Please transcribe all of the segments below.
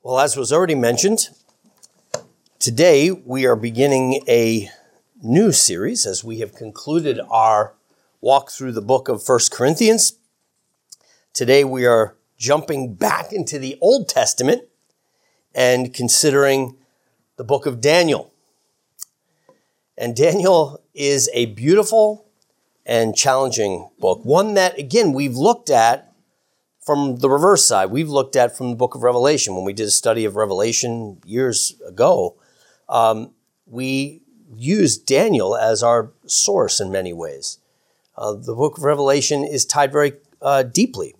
Well, as was already mentioned, today we are beginning a new series as we have concluded our walk through the book of First Corinthians. Today we are jumping back into the Old Testament and considering the book of Daniel. And Daniel is a beautiful and challenging book, one that, again, we've looked at from the reverse side, we've looked at from the book of Revelation. When we did a study of Revelation years ago, um, we used Daniel as our source in many ways. Uh, the book of Revelation is tied very uh, deeply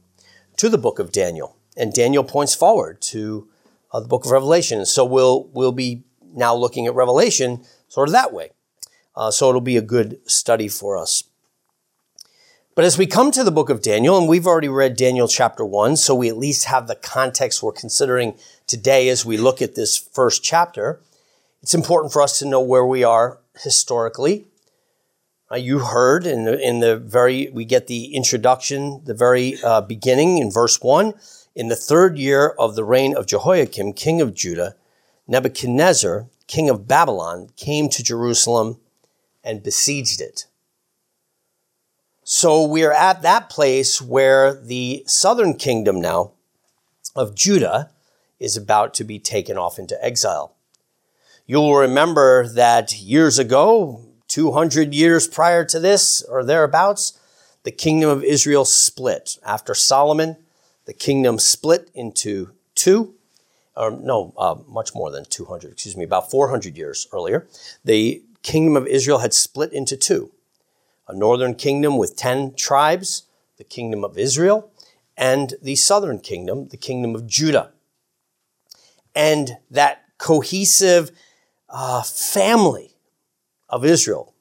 to the book of Daniel, and Daniel points forward to uh, the book of Revelation. So we'll we'll be now looking at Revelation sort of that way. Uh, so it'll be a good study for us. But as we come to the book of Daniel, and we've already read Daniel chapter one, so we at least have the context we're considering today as we look at this first chapter, it's important for us to know where we are historically. Uh, you heard in the, in the very, we get the introduction, the very uh, beginning in verse one. In the third year of the reign of Jehoiakim, king of Judah, Nebuchadnezzar, king of Babylon, came to Jerusalem and besieged it. So we are at that place where the southern kingdom now of Judah is about to be taken off into exile. You'll remember that years ago, 200 years prior to this or thereabouts, the kingdom of Israel split. After Solomon, the kingdom split into two, or no, uh, much more than 200, excuse me, about 400 years earlier. The kingdom of Israel had split into two a northern kingdom with 10 tribes, the kingdom of Israel, and the southern kingdom, the kingdom of Judah. And that cohesive uh, family of Israel,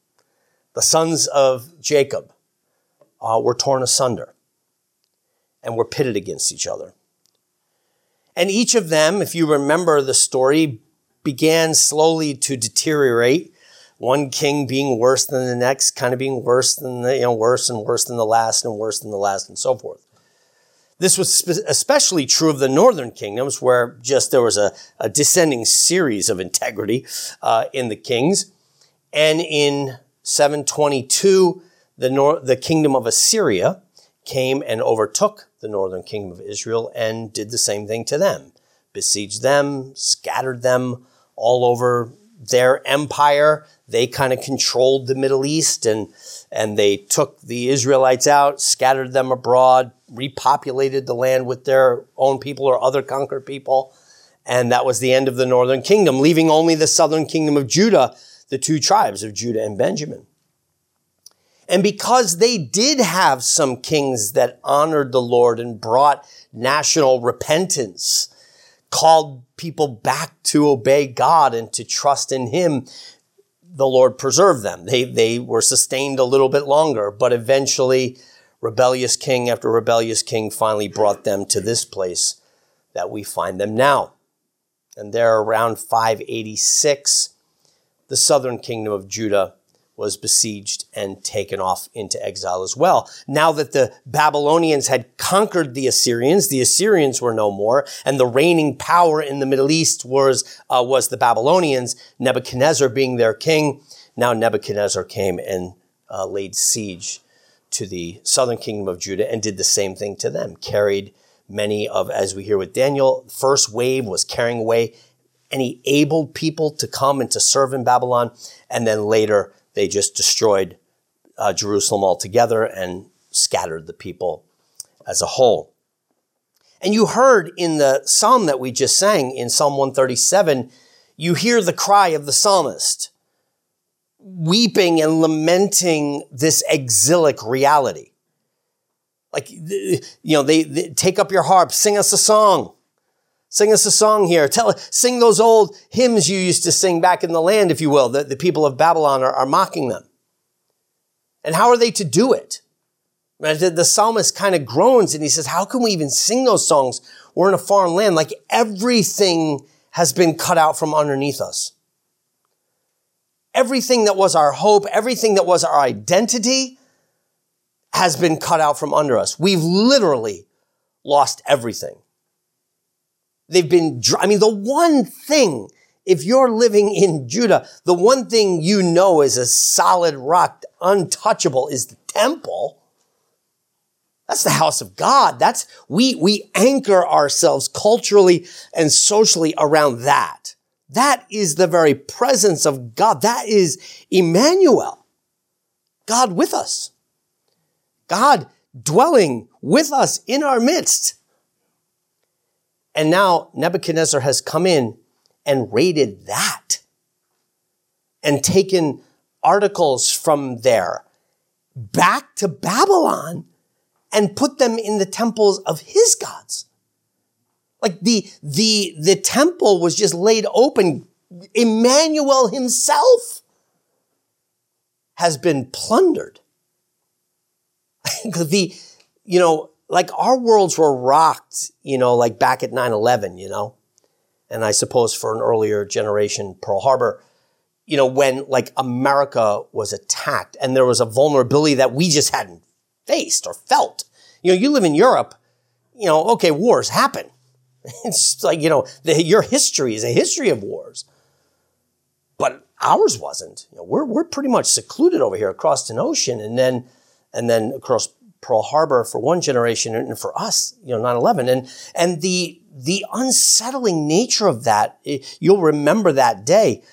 the sons of Jacob, uh, were torn asunder and were pitted against each other. And each of them, if you remember the story, began slowly to deteriorate one king being worse than the next, kind of being worse than the, you know, worse and worse than the last and worse than the last and so forth. This was especially true of the northern kingdoms where just there was a, a descending series of integrity uh, in the kings. And in 722, the, nor- the kingdom of Assyria came and overtook the northern kingdom of Israel and did the same thing to them, besieged them, scattered them all over their empire. They kind of controlled the Middle East and, and they took the Israelites out, scattered them abroad, repopulated the land with their own people or other conquered people. And that was the end of the northern kingdom, leaving only the southern kingdom of Judah, the two tribes of Judah and Benjamin. And because they did have some kings that honored the Lord and brought national repentance, called people back to obey God and to trust in Him, the Lord preserved them. They, they were sustained a little bit longer, but eventually, rebellious king after rebellious king finally brought them to this place that we find them now. And there around 586, the southern kingdom of Judah was besieged and taken off into exile as well. Now that the Babylonians had conquered the Assyrians, the Assyrians were no more, and the reigning power in the Middle East was, uh, was the Babylonians, Nebuchadnezzar being their king. Now Nebuchadnezzar came and uh, laid siege to the southern kingdom of Judah and did the same thing to them, carried many of, as we hear with Daniel, first wave was carrying away any able people to come and to serve in Babylon. And then later, they just destroyed uh, Jerusalem altogether and scattered the people as a whole. And you heard in the psalm that we just sang in Psalm 137, you hear the cry of the psalmist, weeping and lamenting this exilic reality. Like, you know, they, they take up your harp, sing us a song. Sing us a song here. Tell, sing those old hymns you used to sing back in the land, if you will. The, the people of Babylon are, are mocking them. And how are they to do it? The, the psalmist kind of groans and he says, how can we even sing those songs? We're in a foreign land. Like everything has been cut out from underneath us. Everything that was our hope, everything that was our identity has been cut out from under us. We've literally lost everything. They've been, I mean, the one thing, if you're living in Judah, the one thing you know is a solid rock, untouchable, is the temple. That's the house of God. That's, we, we anchor ourselves culturally and socially around that. That is the very presence of God. That is Emmanuel. God with us. God dwelling with us in our midst. And now Nebuchadnezzar has come in and raided that and taken articles from there back to Babylon and put them in the temples of his gods. Like the, the, the temple was just laid open. Emmanuel himself has been plundered. the, you know, like our worlds were rocked, you know, like back at 9-11, you know, and I suppose for an earlier generation, Pearl Harbor, you know, when like America was attacked and there was a vulnerability that we just hadn't faced or felt. You know, you live in Europe, you know, okay, wars happen. It's like, you know, the, your history is a history of wars. But ours wasn't. You know, we're, we're pretty much secluded over here across an ocean and then, and then across Pearl Harbor for one generation and for us, you know, 9-11. And, and the, the unsettling nature of that, eh, you'll remember that day,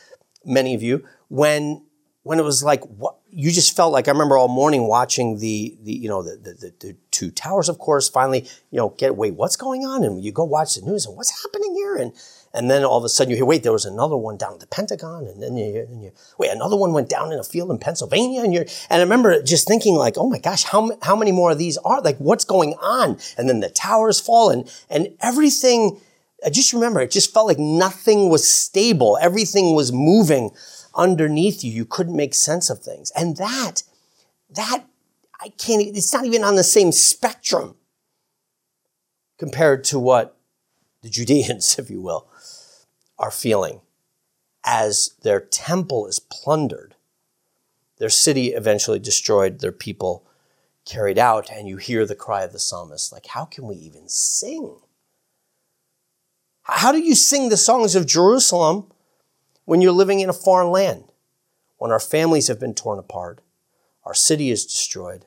many of you, when, when it was like, what, you just felt like, I remember all morning watching the, the, you know, the, the, the two towers, of course, finally, you know, get, wait, what's going on? And you go watch the news and what's happening here? And, and then all of a sudden you hear, wait, there was another one down at the Pentagon. And then you, and you wait, another one went down in a field in Pennsylvania. And you're, and I remember just thinking like, oh my gosh, how, how many more of these are? Like, what's going on? And then the towers fall and, and everything, I just remember it just felt like nothing was stable. Everything was moving underneath you. You couldn't make sense of things. And that, that, I can't, it's not even on the same spectrum compared to what the Judeans, if you will, are feeling as their temple is plundered, their city eventually destroyed, their people carried out, and you hear the cry of the psalmist like, how can we even sing? How do you sing the songs of Jerusalem when you're living in a foreign land? When our families have been torn apart, our city is destroyed,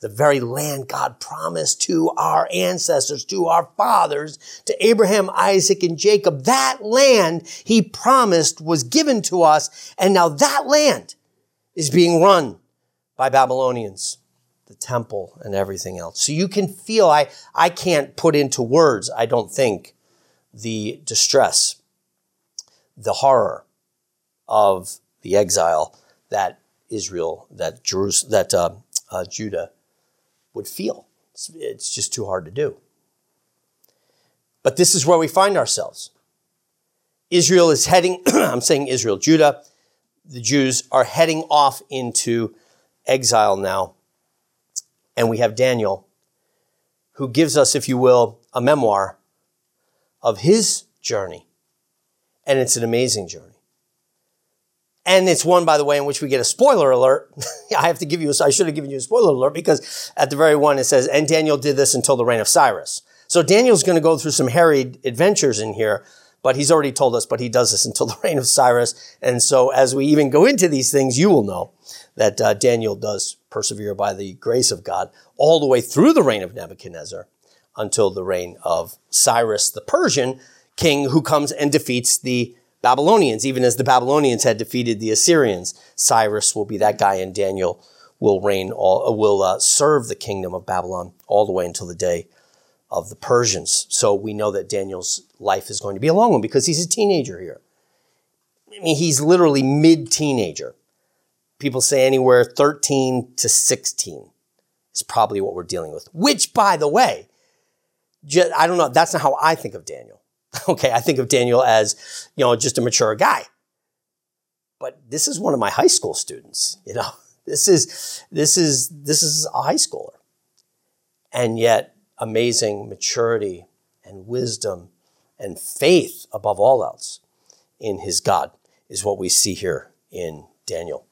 the very land God promised to our ancestors, to our fathers, to Abraham, Isaac, and Jacob. That land he promised was given to us, and now that land is being run by Babylonians, the temple and everything else. So you can feel, I, I can't put into words, I don't think, the distress, the horror of the exile that Israel, that Jerusalem, that uh, uh, Judah would feel. It's, it's just too hard to do. But this is where we find ourselves. Israel is heading, I'm saying Israel, Judah, the Jews are heading off into exile now. And we have Daniel, who gives us, if you will, a memoir of his journey. And it's an amazing journey. And it's one, by the way, in which we get a spoiler alert. I have to give you, a, I should have given you a spoiler alert because at the very one it says, and Daniel did this until the reign of Cyrus. So Daniel's going to go through some harried adventures in here, but he's already told us, but he does this until the reign of Cyrus. And so as we even go into these things, you will know that uh, Daniel does persevere by the grace of God all the way through the reign of Nebuchadnezzar until the reign of Cyrus the Persian king who comes and defeats the Babylonians, even as the Babylonians had defeated the Assyrians. Cyrus will be that guy, and Daniel will reign, all, uh, will uh, serve the kingdom of Babylon all the way until the day of the Persians. So we know that Daniel's life is going to be a long one because he's a teenager here. I mean, he's literally mid teenager. People say anywhere 13 to 16 is probably what we're dealing with, which, by the way, I don't know, that's not how I think of Daniel. Okay, I think of Daniel as, you know, just a mature guy. But this is one of my high school students, you know. This is this is this is a high schooler. And yet amazing maturity and wisdom and faith above all else in his God is what we see here in Daniel.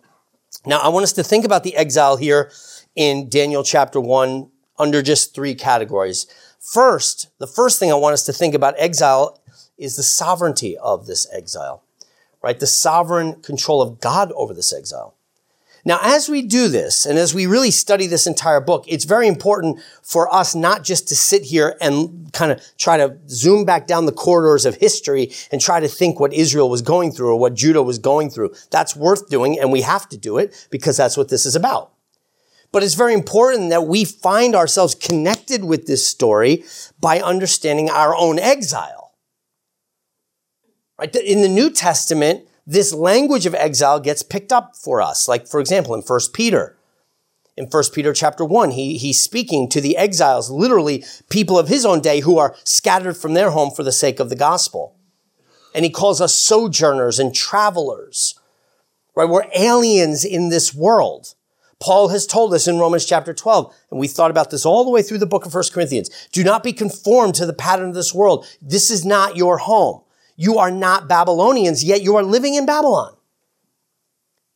Now, I want us to think about the exile here in Daniel chapter 1 under just three categories. First, the first thing I want us to think about exile is the sovereignty of this exile, right? The sovereign control of God over this exile. Now, as we do this, and as we really study this entire book, it's very important for us not just to sit here and kind of try to zoom back down the corridors of history and try to think what Israel was going through or what Judah was going through. That's worth doing, and we have to do it because that's what this is about. But it's very important that we find ourselves connected with this story by understanding our own exile. Right? In the New Testament, this language of exile gets picked up for us. Like, for example, in 1 Peter. In 1 Peter chapter 1, he, he's speaking to the exiles, literally people of his own day who are scattered from their home for the sake of the gospel. And he calls us sojourners and travelers, right? We're aliens in this world. Paul has told us in Romans chapter 12, and we thought about this all the way through the book of 1 Corinthians. Do not be conformed to the pattern of this world. This is not your home. You are not Babylonians, yet you are living in Babylon.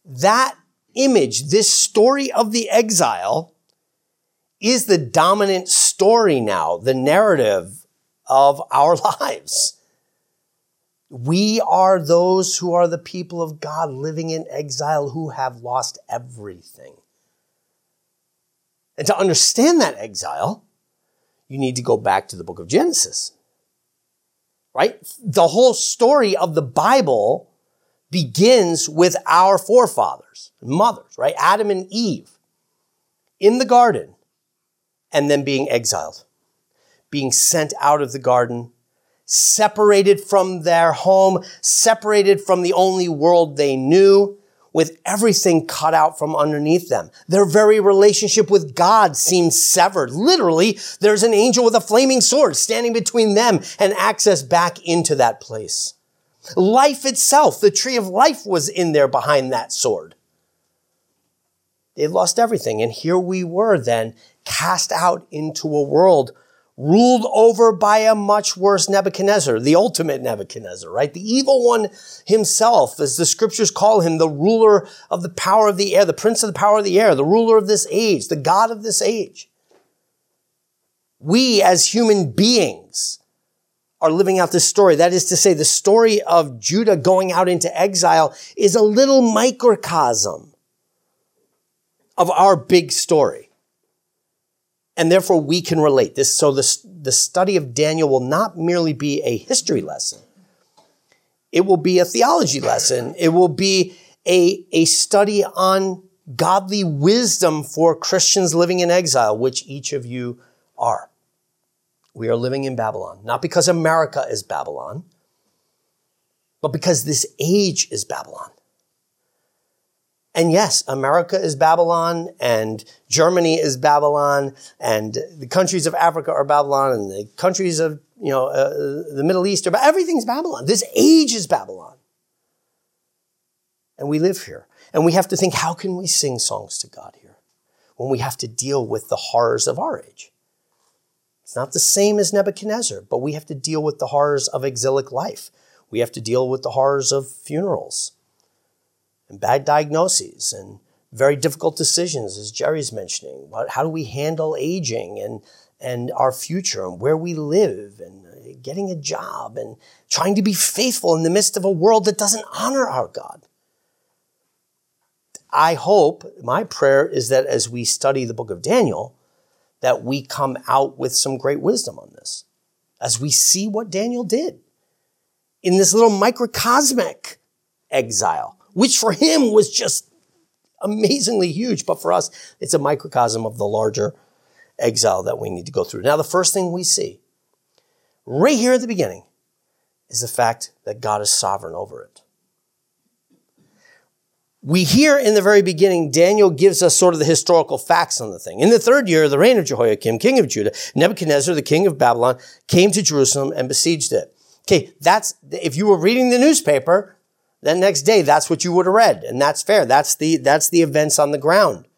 That image, this story of the exile, is the dominant story now, the narrative of our lives. We are those who are the people of God living in exile who have lost everything. And to understand that exile, you need to go back to the book of Genesis. Right? The whole story of the Bible begins with our forefathers, mothers, right? Adam and Eve in the garden and then being exiled, being sent out of the garden, separated from their home, separated from the only world they knew, with everything cut out from underneath them. Their very relationship with God seems severed. Literally, there's an angel with a flaming sword standing between them and access back into that place. Life itself, the tree of life was in there behind that sword. They lost everything. And here we were then cast out into a world ruled over by a much worse Nebuchadnezzar, the ultimate Nebuchadnezzar, right? The evil one himself, as the scriptures call him, the ruler of the power of the air, the prince of the power of the air, the ruler of this age, the God of this age. We as human beings are living out this story. That is to say, the story of Judah going out into exile is a little microcosm of our big story and therefore we can relate this. So the, the study of Daniel will not merely be a history lesson. It will be a theology lesson. It will be a, a study on godly wisdom for Christians living in exile, which each of you are. We are living in Babylon, not because America is Babylon, but because this age is Babylon. And yes, America is Babylon and Germany is Babylon and the countries of Africa are Babylon and the countries of, you know, uh, the Middle East are, Babylon. everything's Babylon. This age is Babylon. And we live here. And we have to think, how can we sing songs to God here when we have to deal with the horrors of our age? It's not the same as Nebuchadnezzar, but we have to deal with the horrors of exilic life. We have to deal with the horrors of funerals and bad diagnoses and very difficult decisions, as Jerry's mentioning. How do we handle aging and, and our future and where we live and uh, getting a job and trying to be faithful in the midst of a world that doesn't honor our God? I hope, my prayer is that as we study the book of Daniel, that we come out with some great wisdom on this. As we see what Daniel did in this little microcosmic exile which for him was just amazingly huge. But for us, it's a microcosm of the larger exile that we need to go through. Now, the first thing we see right here at the beginning is the fact that God is sovereign over it. We hear in the very beginning, Daniel gives us sort of the historical facts on the thing. In the third year of the reign of Jehoiakim, king of Judah, Nebuchadnezzar, the king of Babylon, came to Jerusalem and besieged it. Okay, that's, if you were reading the newspaper, that next day, that's what you would have read. And that's fair. That's the, that's the events on the ground.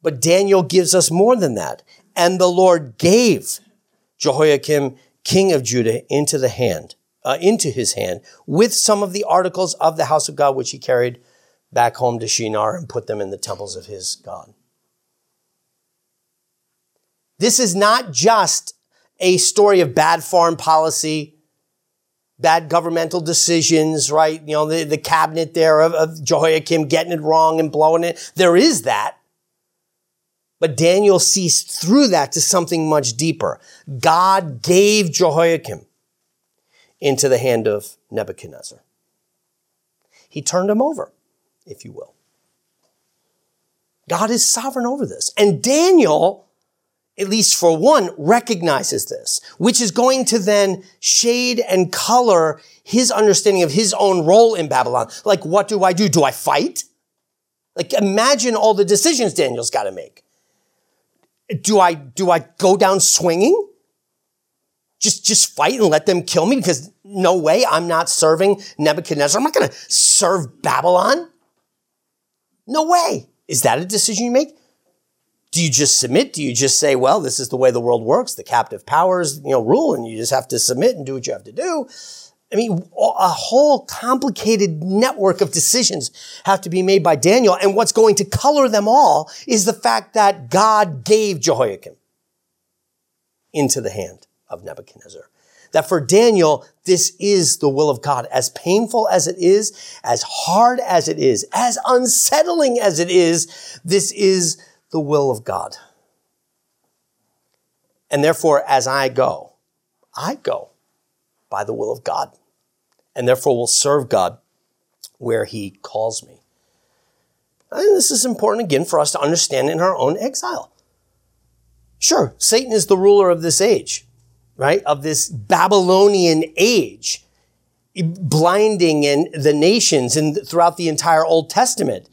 But Daniel gives us more than that. And the Lord gave Jehoiakim, king of Judah, into the hand, uh, into his hand, with some of the articles of the house of God, which he carried back home to Shinar and put them in the temples of his God. This is not just a story of bad foreign policy bad governmental decisions, right? You know, the, the cabinet there of, of Jehoiakim getting it wrong and blowing it. There is that. But Daniel sees through that to something much deeper. God gave Jehoiakim into the hand of Nebuchadnezzar. He turned him over, if you will. God is sovereign over this. And Daniel at least for one, recognizes this, which is going to then shade and color his understanding of his own role in Babylon. Like, what do I do? Do I fight? Like, imagine all the decisions Daniel's got to make. Do I, do I go down swinging? Just, just fight and let them kill me because no way I'm not serving Nebuchadnezzar. I'm not going to serve Babylon. No way. Is that a decision you make? Do you just submit? Do you just say, well, this is the way the world works. The captive powers, you know, rule and you just have to submit and do what you have to do. I mean, a whole complicated network of decisions have to be made by Daniel. And what's going to color them all is the fact that God gave Jehoiakim into the hand of Nebuchadnezzar. That for Daniel, this is the will of God. As painful as it is, as hard as it is, as unsettling as it is, this is the will of God. And therefore, as I go, I go by the will of God. And therefore will serve God where he calls me. And this is important again for us to understand in our own exile. Sure, Satan is the ruler of this age, right? Of this Babylonian age, blinding in the nations and throughout the entire Old Testament.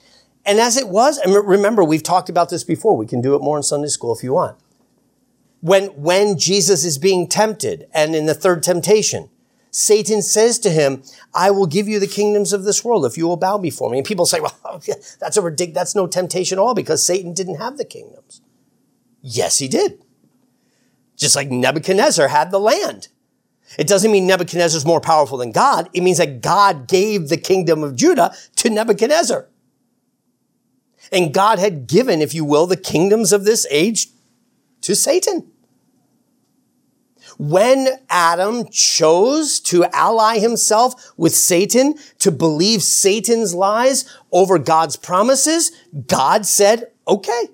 And as it was, and remember, we've talked about this before. We can do it more in Sunday school if you want. When, when Jesus is being tempted and in the third temptation, Satan says to him, I will give you the kingdoms of this world if you will bow before me. And people say, well, that's a ridiculous, that's no temptation at all because Satan didn't have the kingdoms. Yes, he did. Just like Nebuchadnezzar had the land. It doesn't mean Nebuchadnezzar is more powerful than God. It means that God gave the kingdom of Judah to Nebuchadnezzar. And God had given, if you will, the kingdoms of this age to Satan. When Adam chose to ally himself with Satan, to believe Satan's lies over God's promises, God said, okay.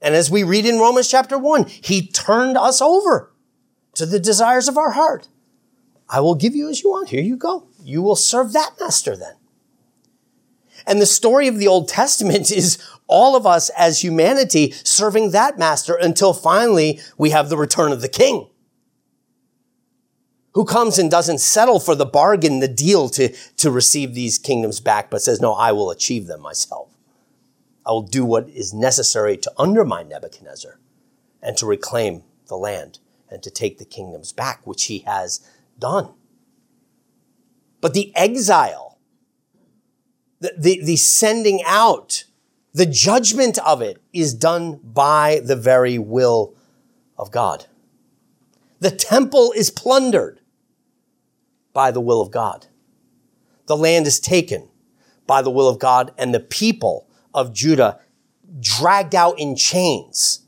And as we read in Romans chapter 1, he turned us over to the desires of our heart. I will give you as you want. Here you go. You will serve that master then. And the story of the Old Testament is all of us as humanity serving that master until finally we have the return of the king who comes and doesn't settle for the bargain, the deal to, to receive these kingdoms back, but says, no, I will achieve them myself. I will do what is necessary to undermine Nebuchadnezzar and to reclaim the land and to take the kingdoms back, which he has done. But the exile the, the, the sending out, the judgment of it is done by the very will of God. The temple is plundered by the will of God. The land is taken by the will of God and the people of Judah dragged out in chains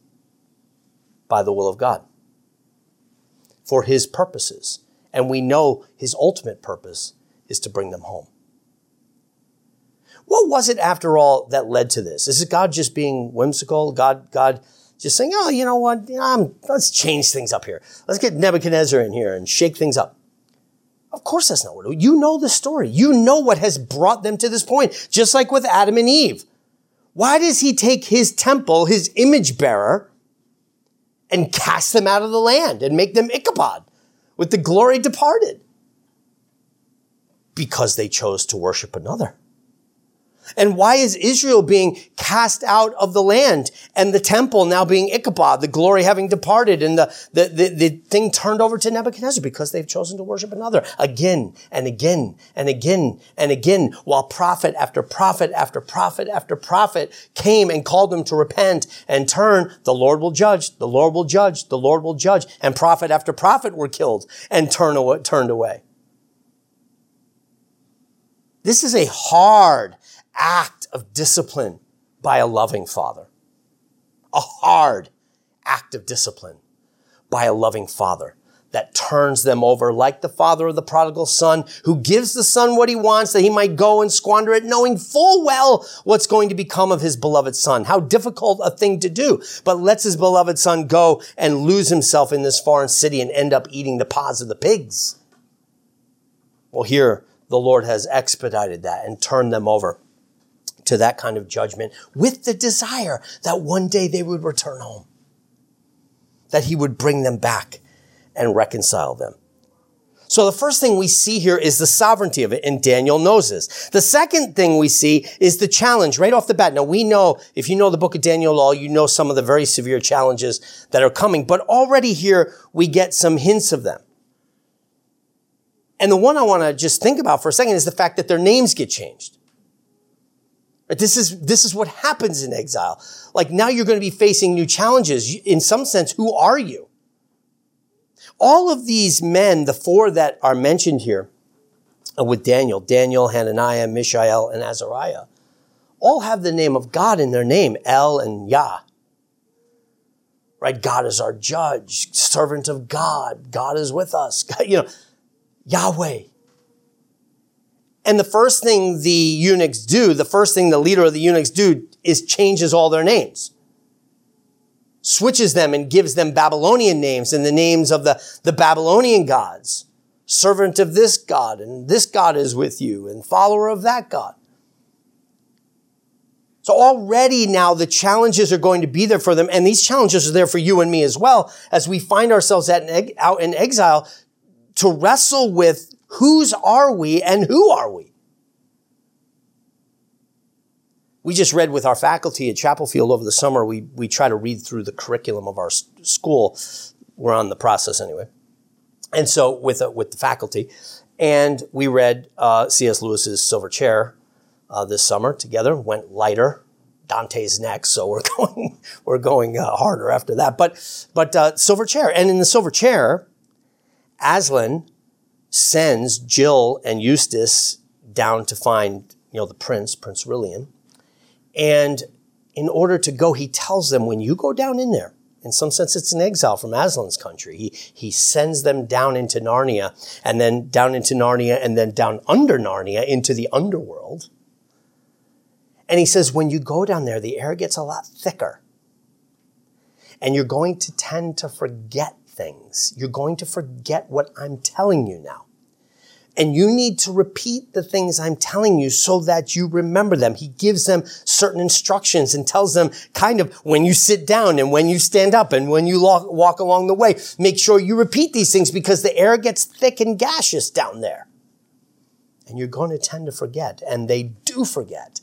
by the will of God for his purposes. And we know his ultimate purpose is to bring them home. What was it after all that led to this? Is it God just being whimsical? God, God just saying, oh, you know what? Um, let's change things up here. Let's get Nebuchadnezzar in here and shake things up. Of course that's not what you know the story. You know what has brought them to this point, just like with Adam and Eve. Why does he take his temple, his image bearer, and cast them out of the land and make them Ichabod with the glory departed? Because they chose to worship another. And why is Israel being cast out of the land and the temple now being Ichabod, the glory having departed and the, the, the, the, thing turned over to Nebuchadnezzar? Because they've chosen to worship another again and again and again and again while prophet after prophet after prophet after prophet came and called them to repent and turn. The Lord will judge. The Lord will judge. The Lord will judge. And prophet after prophet were killed and turn turned away. This is a hard act of discipline by a loving father. A hard act of discipline by a loving father. that turns them over, like the father of the prodigal son, who gives the son what he wants that he might go and squander it, knowing full well what's going to become of his beloved son. How difficult a thing to do, but lets his beloved son go and lose himself in this foreign city and end up eating the pods of the pigs. Well, here the Lord has expedited that and turned them over to that kind of judgment with the desire that one day they would return home, that he would bring them back and reconcile them. So the first thing we see here is the sovereignty of it, and Daniel knows this. The second thing we see is the challenge right off the bat. Now we know, if you know the book of Daniel all, you know some of the very severe challenges that are coming, but already here we get some hints of them. And the one I want to just think about for a second is the fact that their names get changed. This is, this is what happens in exile. Like now you're going to be facing new challenges. In some sense, who are you? All of these men, the four that are mentioned here uh, with Daniel, Daniel, Hananiah, Mishael, and Azariah, all have the name of God in their name, El and Yah. Right? God is our judge, servant of God. God is with us. you know, Yahweh. And the first thing the eunuchs do, the first thing the leader of the eunuchs do is changes all their names switches them and gives them Babylonian names and the names of the, the Babylonian gods. Servant of this God, and this God is with you, and follower of that God. So already now the challenges are going to be there for them, and these challenges are there for you and me as well as we find ourselves at, out in exile to wrestle with whose are we and who are we? we just read with our faculty at Chapelfield over the summer. We, we try to read through the curriculum of our school. We're on the process anyway. And so with, uh, with the faculty, and we read uh, C.S. Lewis's Silver Chair uh, this summer together. Went lighter. Dante's next, so we're going we're going uh, harder after that. But but uh, Silver Chair, and in the Silver Chair, Aslan sends Jill and Eustace down to find you know the prince, Prince Rilian, and in order to go, he tells them, when you go down in there, in some sense, it's an exile from Aslan's country. He, he sends them down into Narnia and then down into Narnia and then down under Narnia into the underworld. And he says, when you go down there, the air gets a lot thicker. And you're going to tend to forget things. You're going to forget what I'm telling you now. And you need to repeat the things I'm telling you so that you remember them. He gives them certain instructions and tells them kind of when you sit down and when you stand up and when you walk along the way, make sure you repeat these things because the air gets thick and gaseous down there. And you're going to tend to forget. And they do forget.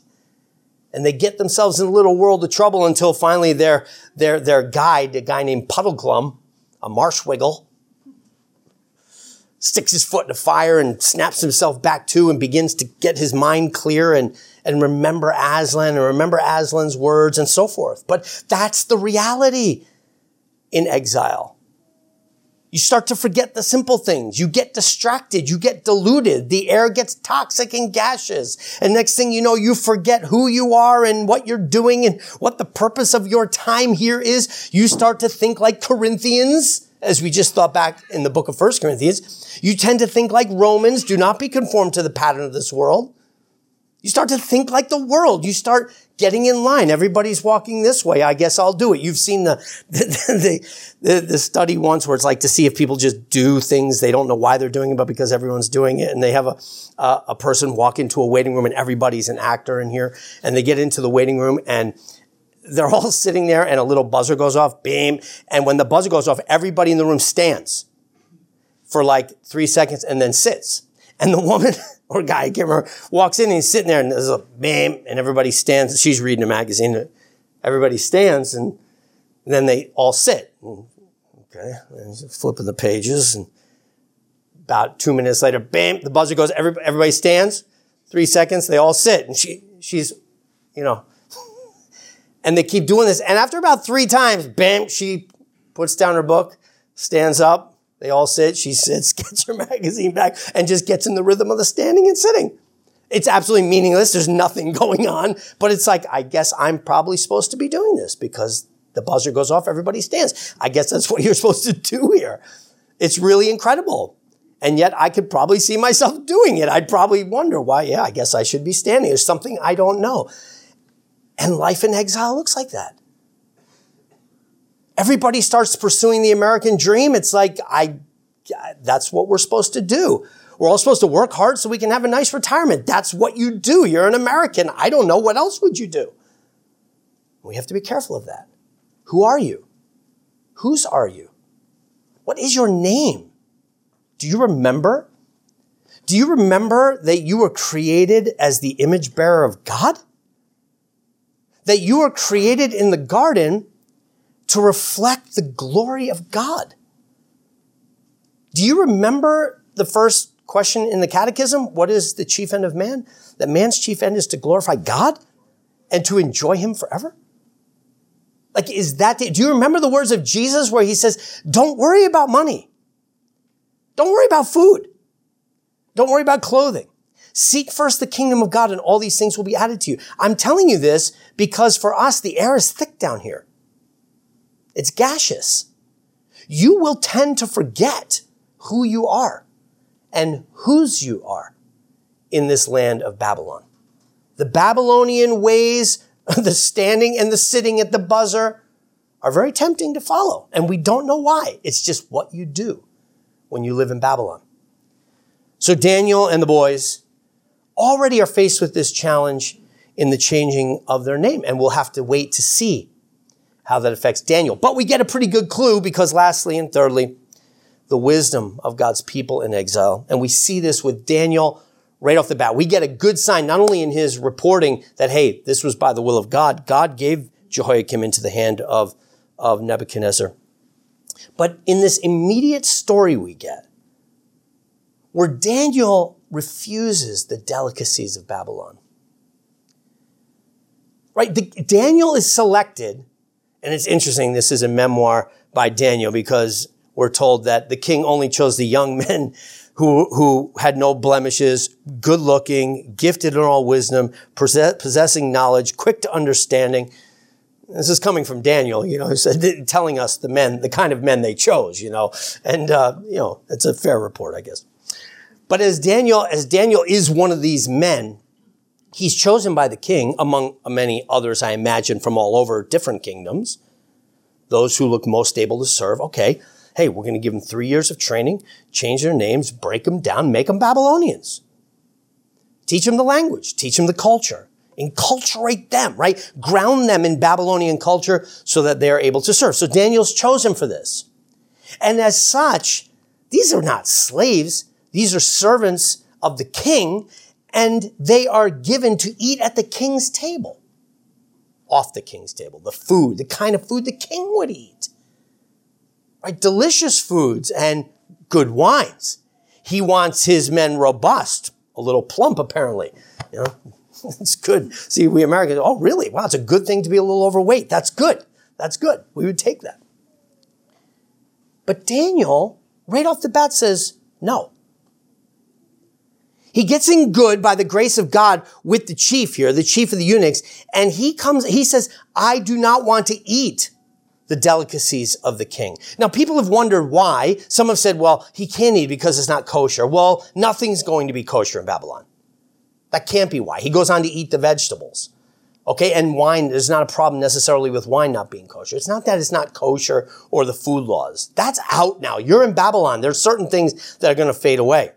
And they get themselves in a little world of trouble until finally their, their, their guide, a guy named Puddleglum, a marsh wiggle, sticks his foot in the fire and snaps himself back to and begins to get his mind clear and, and remember Aslan and remember Aslan's words and so forth. But that's the reality in exile. You start to forget the simple things. You get distracted. You get diluted. The air gets toxic and gaseous. And next thing you know, you forget who you are and what you're doing and what the purpose of your time here is. You start to think like Corinthians as we just thought back in the book of First Corinthians, you tend to think like Romans, do not be conformed to the pattern of this world. You start to think like the world. You start getting in line. Everybody's walking this way. I guess I'll do it. You've seen the, the, the, the, study once where it's like to see if people just do things. They don't know why they're doing it, but because everyone's doing it. And they have a, a, a person walk into a waiting room and everybody's an actor in here. And they get into the waiting room and they're all sitting there and a little buzzer goes off, beam. And when the buzzer goes off, everybody in the room stands for like three seconds and then sits. And the woman or guy, I can't remember, walks in and he's sitting there and there's a beam and everybody stands. She's reading a magazine. Everybody stands and then they all sit. Okay. And flipping the pages and about two minutes later, bam, the buzzer goes, everybody, everybody stands. Three seconds, they all sit. And she, she's, you know, and they keep doing this. And after about three times, bam, she puts down her book, stands up. They all sit. She sits, gets her magazine back, and just gets in the rhythm of the standing and sitting. It's absolutely meaningless. There's nothing going on. But it's like, I guess I'm probably supposed to be doing this because the buzzer goes off, everybody stands. I guess that's what you're supposed to do here. It's really incredible. And yet I could probably see myself doing it. I'd probably wonder why, yeah, I guess I should be standing. There's something I don't know. And life in exile looks like that. Everybody starts pursuing the American dream. It's like, I, that's what we're supposed to do. We're all supposed to work hard so we can have a nice retirement. That's what you do. You're an American. I don't know. What else would you do? We have to be careful of that. Who are you? Whose are you? What is your name? Do you remember? Do you remember that you were created as the image bearer of God? That you were created in the garden to reflect the glory of God. Do you remember the first question in the catechism? What is the chief end of man? That man's chief end is to glorify God and to enjoy him forever? Like, is that, the, do you remember the words of Jesus where he says, don't worry about money. Don't worry about food. Don't worry about clothing. Seek first the kingdom of God and all these things will be added to you. I'm telling you this because for us, the air is thick down here. It's gaseous. You will tend to forget who you are and whose you are in this land of Babylon. The Babylonian ways, the standing and the sitting at the buzzer are very tempting to follow. And we don't know why. It's just what you do when you live in Babylon. So Daniel and the boys already are faced with this challenge in the changing of their name. And we'll have to wait to see how that affects Daniel. But we get a pretty good clue because lastly and thirdly, the wisdom of God's people in exile. And we see this with Daniel right off the bat. We get a good sign, not only in his reporting that, hey, this was by the will of God. God gave Jehoiakim into the hand of, of Nebuchadnezzar. But in this immediate story we get, where Daniel refuses the delicacies of Babylon. Right? The, Daniel is selected and it's interesting, this is a memoir by Daniel because we're told that the king only chose the young men who, who had no blemishes, good looking, gifted in all wisdom, possessing knowledge, quick to understanding. This is coming from Daniel, you know, telling us the men, the kind of men they chose, you know, and, uh, you know, it's a fair report, I guess. But as Daniel, as Daniel is one of these men, He's chosen by the king among many others, I imagine, from all over different kingdoms. Those who look most able to serve. Okay. Hey, we're going to give them three years of training, change their names, break them down, make them Babylonians. Teach them the language, teach them the culture, enculturate them, right? Ground them in Babylonian culture so that they're able to serve. So Daniel's chosen for this. And as such, these are not slaves. These are servants of the king and they are given to eat at the king's table. Off the king's table, the food, the kind of food the king would eat. Right? Delicious foods and good wines. He wants his men robust, a little plump apparently. You know, it's good. See, we Americans, oh really? Wow, it's a good thing to be a little overweight. That's good. That's good. We would take that. But Daniel, right off the bat, says, no. He gets in good by the grace of God with the chief here, the chief of the eunuchs, and he comes, he says, I do not want to eat the delicacies of the king. Now, people have wondered why. Some have said, well, he can't eat because it's not kosher. Well, nothing's going to be kosher in Babylon. That can't be why. He goes on to eat the vegetables. Okay, and wine, there's not a problem necessarily with wine not being kosher. It's not that it's not kosher or the food laws. That's out now. You're in Babylon. There's certain things that are going to fade away.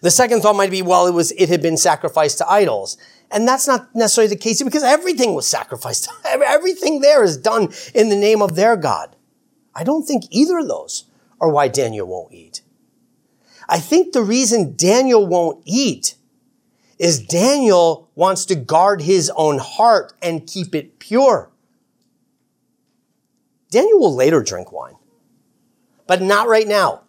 The second thought might be, well, it was, it had been sacrificed to idols. And that's not necessarily the case because everything was sacrificed. Everything there is done in the name of their God. I don't think either of those are why Daniel won't eat. I think the reason Daniel won't eat is Daniel wants to guard his own heart and keep it pure. Daniel will later drink wine, but not right now.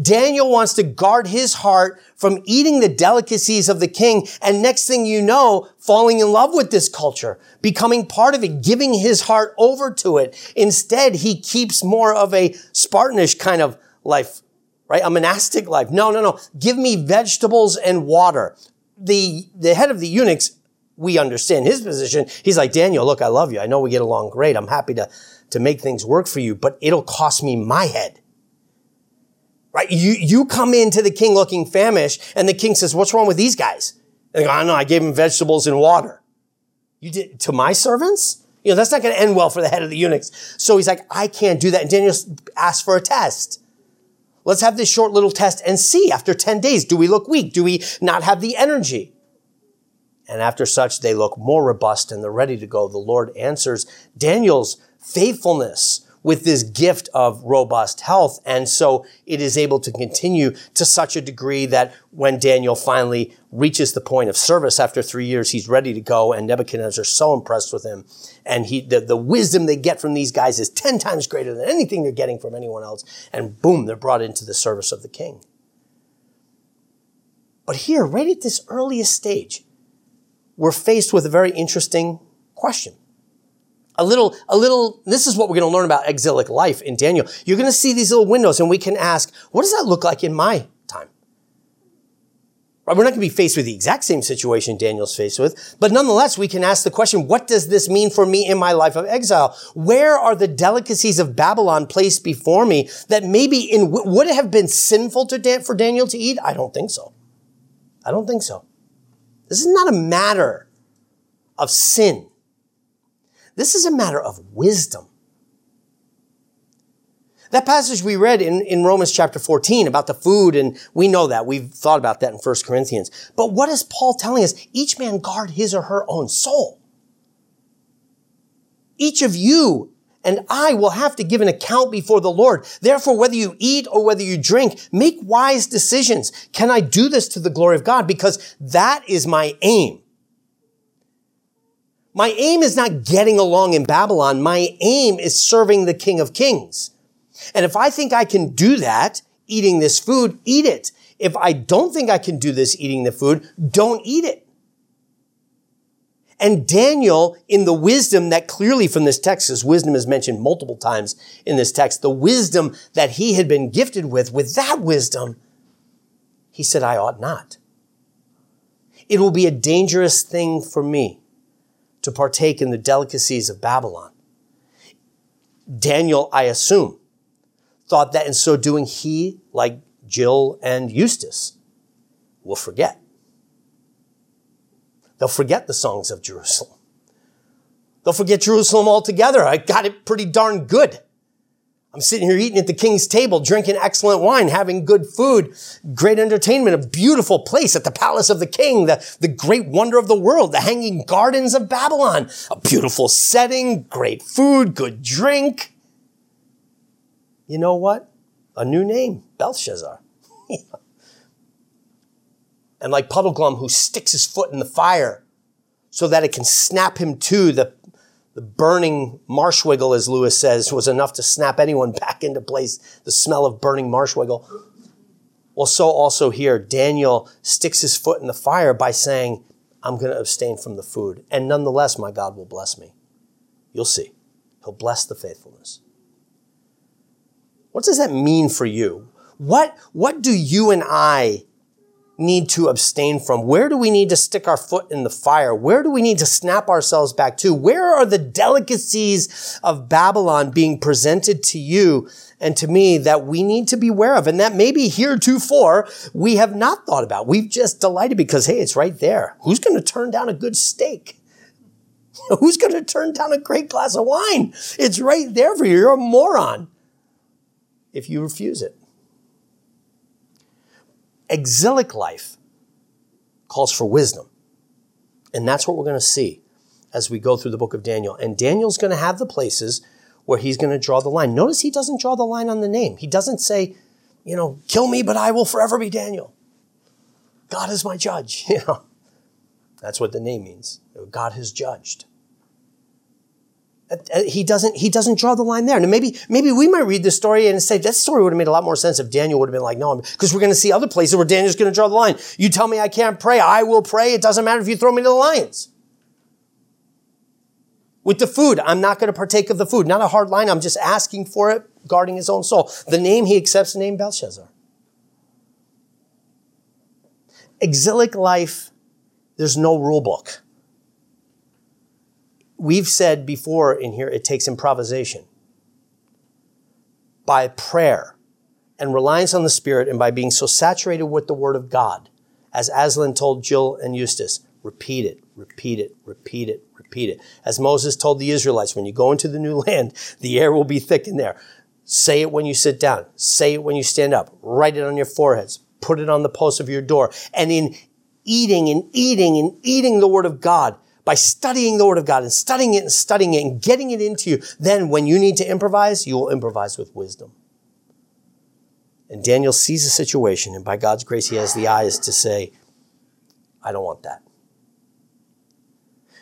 Daniel wants to guard his heart from eating the delicacies of the king. And next thing you know, falling in love with this culture, becoming part of it, giving his heart over to it. Instead, he keeps more of a Spartanish kind of life, right? A monastic life. No, no, no. Give me vegetables and water. The, the head of the eunuchs, we understand his position. He's like, Daniel, look, I love you. I know we get along great. I'm happy to, to make things work for you, but it'll cost me my head Right? You, you come into the king looking famished and the king says, what's wrong with these guys? And they go, I don't know. I gave them vegetables and water. You did to my servants? You know, that's not going to end well for the head of the eunuchs. So he's like, I can't do that. And Daniel asked for a test. Let's have this short little test and see after 10 days, do we look weak? Do we not have the energy? And after such, they look more robust and they're ready to go. The Lord answers Daniel's faithfulness with this gift of robust health. And so it is able to continue to such a degree that when Daniel finally reaches the point of service after three years, he's ready to go. And Nebuchadnezzar is so impressed with him. And he, the, the wisdom they get from these guys is 10 times greater than anything they're getting from anyone else. And boom, they're brought into the service of the king. But here, right at this earliest stage, we're faced with a very interesting question a little, a little, this is what we're going to learn about exilic life in Daniel. You're going to see these little windows and we can ask, what does that look like in my time? We're not going to be faced with the exact same situation Daniel's faced with, but nonetheless, we can ask the question, what does this mean for me in my life of exile? Where are the delicacies of Babylon placed before me that maybe in, would it have been sinful to, for Daniel to eat? I don't think so. I don't think so. This is not a matter of sin. This is a matter of wisdom. That passage we read in, in Romans chapter 14 about the food, and we know that. We've thought about that in 1 Corinthians. But what is Paul telling us? Each man guard his or her own soul. Each of you and I will have to give an account before the Lord. Therefore, whether you eat or whether you drink, make wise decisions. Can I do this to the glory of God? Because that is my aim. My aim is not getting along in Babylon. My aim is serving the King of Kings. And if I think I can do that, eating this food, eat it. If I don't think I can do this eating the food, don't eat it. And Daniel, in the wisdom that clearly from this text, as wisdom is mentioned multiple times in this text, the wisdom that he had been gifted with, with that wisdom, he said, I ought not. It will be a dangerous thing for me to partake in the delicacies of Babylon. Daniel, I assume, thought that in so doing, he, like Jill and Eustace, will forget. They'll forget the songs of Jerusalem. They'll forget Jerusalem altogether. I got it pretty darn good. I'm sitting here eating at the king's table, drinking excellent wine, having good food, great entertainment, a beautiful place at the palace of the king, the, the great wonder of the world, the hanging gardens of Babylon, a beautiful setting, great food, good drink. You know what? A new name, Belshazzar. and like Puddleglum, who sticks his foot in the fire so that it can snap him to the the burning marsh wiggle, as Lewis says, was enough to snap anyone back into place. The smell of burning marsh wiggle. Well, so also here, Daniel sticks his foot in the fire by saying, I'm going to abstain from the food. And nonetheless, my God will bless me. You'll see. He'll bless the faithfulness. What does that mean for you? What, what do you and I need to abstain from? Where do we need to stick our foot in the fire? Where do we need to snap ourselves back to? Where are the delicacies of Babylon being presented to you and to me that we need to be aware of? And that maybe heretofore we have not thought about. We've just delighted because, hey, it's right there. Who's going to turn down a good steak? Who's going to turn down a great glass of wine? It's right there for you. You're a moron if you refuse it exilic life calls for wisdom. And that's what we're going to see as we go through the book of Daniel. And Daniel's going to have the places where he's going to draw the line. Notice he doesn't draw the line on the name. He doesn't say, you know, kill me, but I will forever be Daniel. God is my judge. You know, that's what the name means. God has judged. Uh, he doesn't, he doesn't draw the line there. And maybe, maybe we might read the story and say that story would have made a lot more sense if Daniel would have been like, no, because we're going to see other places where Daniel's going to draw the line. You tell me I can't pray. I will pray. It doesn't matter if you throw me to the lions. With the food, I'm not going to partake of the food. Not a hard line. I'm just asking for it, guarding his own soul. The name he accepts the name Belshazzar. Exilic life, there's no rule book we've said before in here, it takes improvisation. By prayer and reliance on the Spirit and by being so saturated with the Word of God, as Aslan told Jill and Eustace, repeat it, repeat it, repeat it, repeat it. As Moses told the Israelites, when you go into the new land, the air will be thick in there. Say it when you sit down. Say it when you stand up. Write it on your foreheads. Put it on the post of your door. And in eating and eating and eating the Word of God, by studying the Word of God and studying it and studying it and getting it into you, then when you need to improvise, you will improvise with wisdom. And Daniel sees the situation, and by God's grace, he has the eyes to say, I don't want that.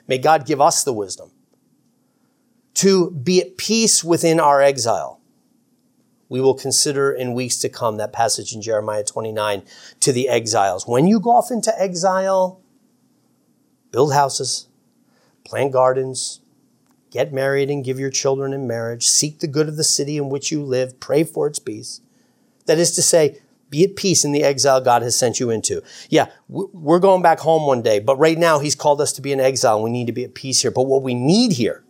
May God give us the wisdom to be at peace within our exile. We will consider in weeks to come that passage in Jeremiah 29 to the exiles. When you go off into exile, build houses, plant gardens, get married and give your children in marriage, seek the good of the city in which you live, pray for its peace. That is to say, be at peace in the exile God has sent you into. Yeah, we're going back home one day, but right now He's called us to be in exile and we need to be at peace here. But what we need here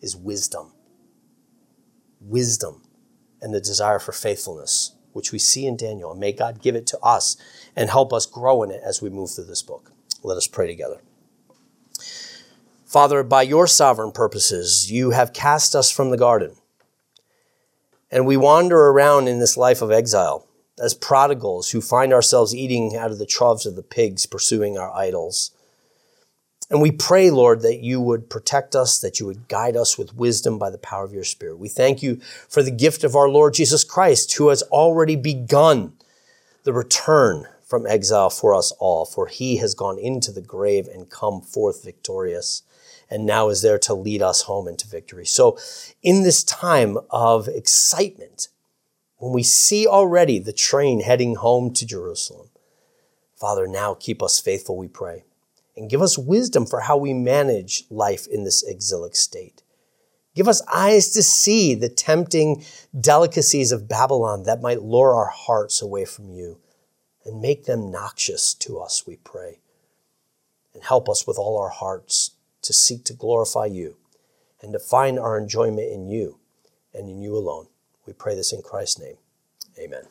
is wisdom. Wisdom and the desire for faithfulness, which we see in Daniel. And may God give it to us and help us grow in it as we move through this book. Let us pray together. Father, by your sovereign purposes, you have cast us from the garden and we wander around in this life of exile as prodigals who find ourselves eating out of the troughs of the pigs, pursuing our idols. And we pray, Lord, that you would protect us, that you would guide us with wisdom by the power of your Spirit. We thank you for the gift of our Lord Jesus Christ, who has already begun the return from exile for us all, for he has gone into the grave and come forth victorious and now is there to lead us home into victory. So, in this time of excitement, when we see already the train heading home to Jerusalem, Father, now keep us faithful, we pray, and give us wisdom for how we manage life in this exilic state. Give us eyes to see the tempting delicacies of Babylon that might lure our hearts away from you and make them noxious to us, we pray. And help us with all our hearts to seek to glorify you and to find our enjoyment in you and in you alone. We pray this in Christ's name. Amen.